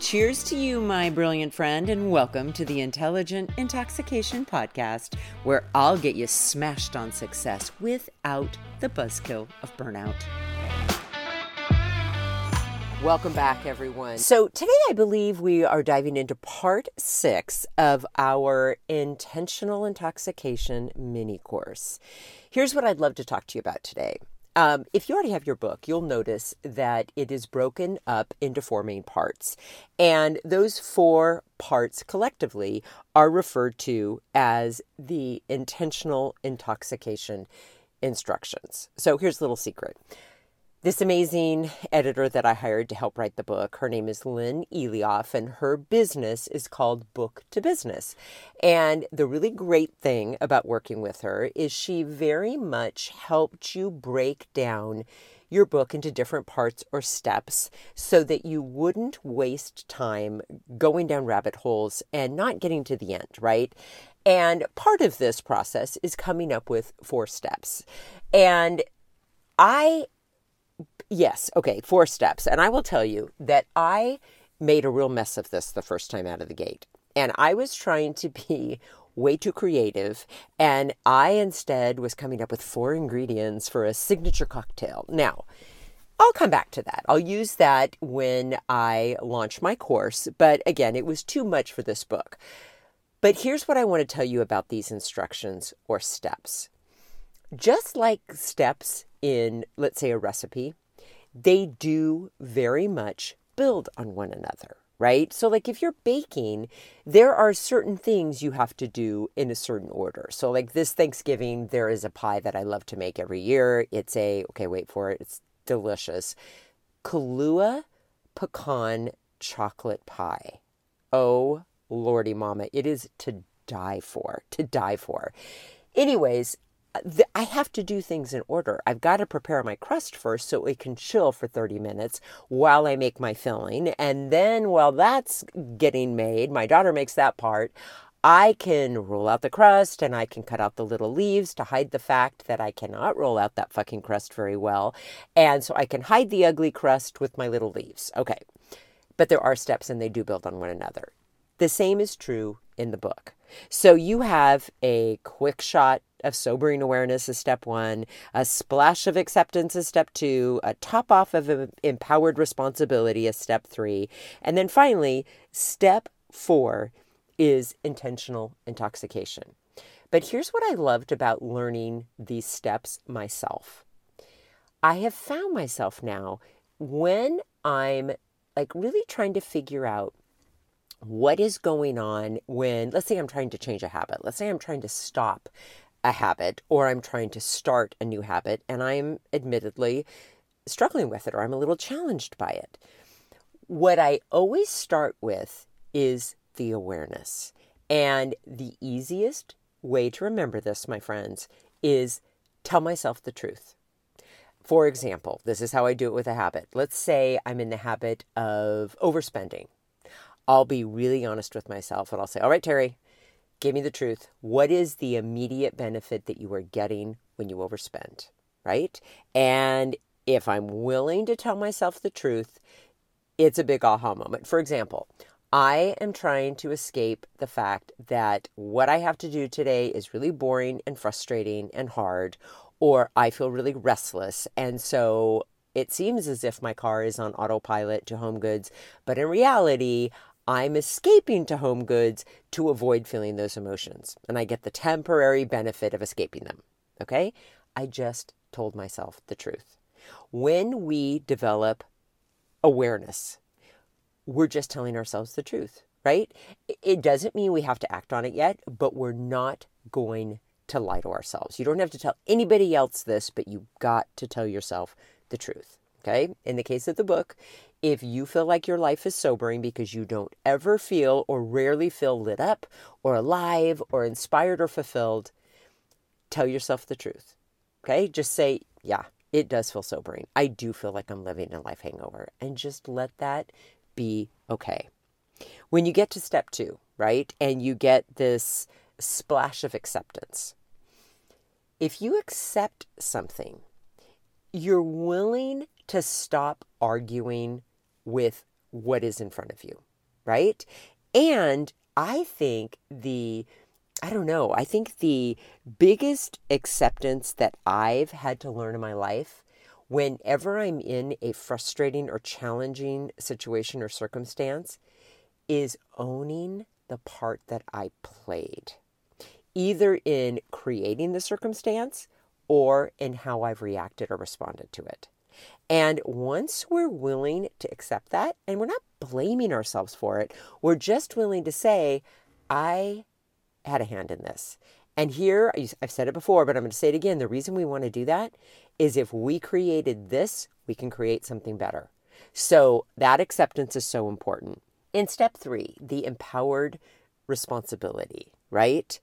Cheers to you, my brilliant friend, and welcome to the Intentional Intoxication Podcast, where I'll get you smashed on success without the buzzkill of burnout. Welcome back, everyone. So, today I believe we are diving into part six of our intentional intoxication mini course. Here's what I'd love to talk to you about today. Um, if you already have your book, you'll notice that it is broken up into four main parts. And those four parts collectively are referred to as the intentional intoxication instructions. So here's a little secret this amazing editor that I hired to help write the book, her name is Lynn Elioff, and her business is called Book to Business. And the really great thing about working with her is she very much helped you break down your book into different parts or steps so that you wouldn't waste time going down rabbit holes and not getting to the end, right? And part of this process is coming up with four steps. And I Yes. Okay. Four steps. And I will tell you that I made a real mess of this the first time out of the gate. And I was trying to be way too creative. And I instead was coming up with four ingredients for a signature cocktail. Now, I'll come back to that. I'll use that when I launch my course. But again, it was too much for this book. But here's what I want to tell you about these instructions or steps. Just like steps in, let's say, a recipe, they do very much build on one another, right? So, like if you're baking, there are certain things you have to do in a certain order. So, like this Thanksgiving, there is a pie that I love to make every year. It's a, okay, wait for it, it's delicious. Kahlua pecan chocolate pie. Oh, lordy mama, it is to die for, to die for. Anyways, I have to do things in order. I've got to prepare my crust first so it can chill for 30 minutes while I make my filling. And then while that's getting made, my daughter makes that part. I can roll out the crust and I can cut out the little leaves to hide the fact that I cannot roll out that fucking crust very well. And so I can hide the ugly crust with my little leaves. Okay. But there are steps and they do build on one another. The same is true in the book. So you have a quick shot of sobering awareness is step one, a splash of acceptance is step two, a top off of empowered responsibility is step three, and then finally, step four is intentional intoxication. But here's what I loved about learning these steps myself. I have found myself now when I'm like really trying to figure out what is going on when, let's say, I'm trying to change a habit. Let's say I'm trying to stop a habit or I'm trying to start a new habit and I'm admittedly struggling with it or I'm a little challenged by it. What I always start with is the awareness. And the easiest way to remember this, my friends, is tell myself the truth. For example, this is how I do it with a habit. Let's say I'm in the habit of overspending. I'll be really honest with myself and I'll say, All right, Terri, give me the truth. What is the immediate benefit that you are getting when you overspend? Right? And if I'm willing to tell myself the truth, it's a big aha moment. For example, I am trying to escape the fact that what I have to do today is really boring and frustrating and hard, or I feel really restless. And so it seems as if my car is on autopilot to HomeGoods, but in reality, I'm escaping to HomeGoods to avoid feeling those emotions. And I get the temporary benefit of escaping them. Okay? I just told myself the truth. When we develop awareness, we're just telling ourselves the truth, right? It doesn't mean we have to act on it yet, but we're not going to lie to ourselves. You don't have to tell anybody else this, but you got to tell yourself the truth. Okay. In the case of the book, if you feel like your life is sobering because you don't ever feel or rarely feel lit up or alive or inspired or fulfilled, tell yourself the truth. Okay. Just say, yeah, it does feel sobering. I do feel like I'm living a life hangover. And just let that be okay. When you get to step two, right, and you get this splash of acceptance, if you accept something, you're willing to stop arguing with what is in front of you, right? And I think the I don't know. I think the biggest acceptance that I've had to learn in my life, whenever I'm in a frustrating or challenging situation or circumstance, is owning the part that I played, either in creating the circumstance or in how I've reacted or responded to it. And once we're willing to accept that, and we're not blaming ourselves for it, we're just willing to say, I had a hand in this. And here, I've said it before, but I'm going to say it again. The reason we want to do that is if we created this, we can create something better. So that acceptance is so important. In step three, the empowered responsibility, right?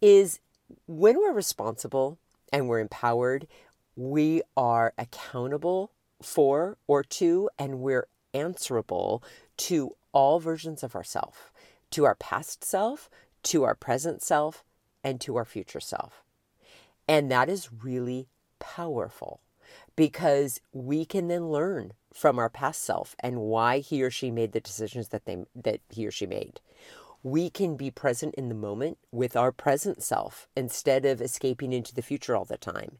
Is when we're responsible and we're empowered, we are accountable for or to, and we're answerable to all versions of ourself, to our past self, to our present self and to our future self. And that is really powerful because we can then learn from our past self and why he or she made the decisions that they that he or she made. We can be present in the moment with our present self instead of escaping into the future all the time.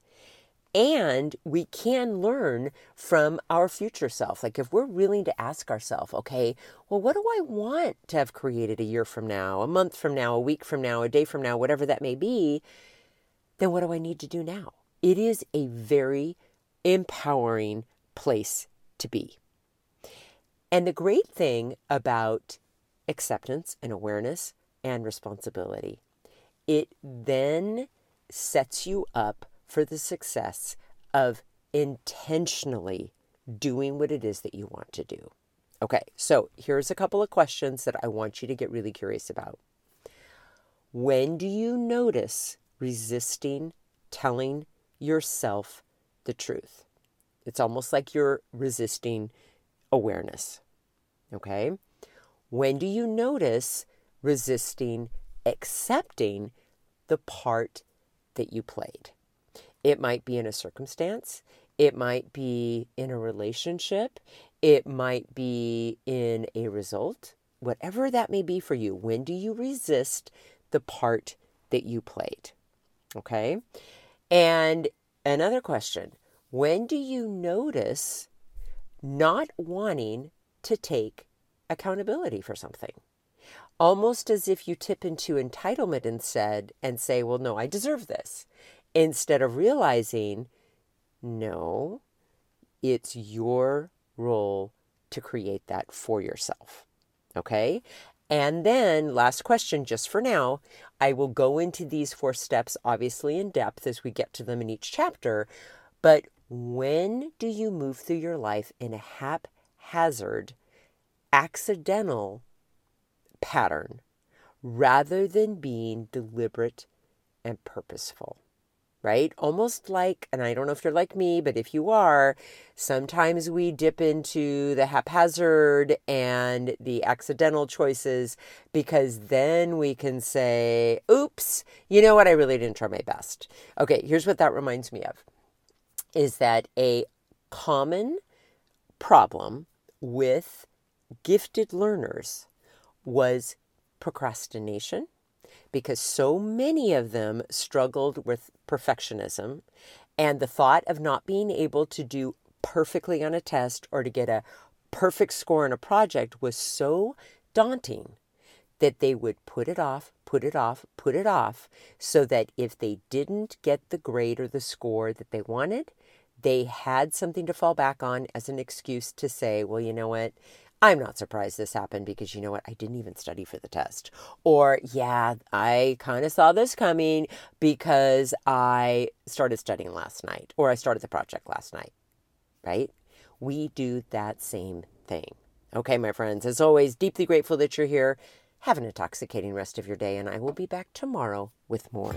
And we can learn from our future self. Like if we're willing to ask ourselves, okay, well, what do I want to have created a year from now, a month from now, a week from now, a day from now, whatever that may be, then what do I need to do now? It is a very empowering place to be. And the great thing about acceptance and awareness and responsibility, it then sets you up for the success of intentionally doing what it is that you want to do. Okay, so here's a couple of questions that I want you to get really curious about. When do you notice resisting telling yourself the truth? It's almost like you're resisting awareness. Okay? When do you notice resisting accepting the part that you played? It might be in a circumstance, it might be in a relationship, it might be in a result, whatever that may be for you. When do you resist the part that you played? Okay. And another question when do you notice not wanting to take accountability for something? Almost as if you tip into entitlement instead and say, well, no, I deserve this instead of realizing, no, it's your role to create that for yourself. Okay? And then, last question, just for now, I will go into these four steps obviously in depth as we get to them in each chapter. But when do you move through your life in a haphazard, accidental pattern rather than being deliberate and purposeful? Right? Almost like, and I don't know if you're like me, but if you are, sometimes we dip into the haphazard and the accidental choices because then we can say, oops, you know what? I really didn't try my best. Okay, here's what that reminds me of is that a common problem with gifted learners was procrastination because so many of them struggled with perfectionism and the thought of not being able to do perfectly on a test or to get a perfect score on a project was so daunting that they would put it off, put it off, put it off, so that if they didn't get the grade or the score that they wanted, they had something to fall back on as an excuse to say, well, you know what? I'm not surprised this happened because you know what? I didn't even study for the test. Or, yeah, I kind of saw this coming because I started studying last night or I started the project last night, right? We do that same thing. Okay, my friends, as always, deeply grateful that you're here. Have an intoxicating rest of your day, and I will be back tomorrow with more.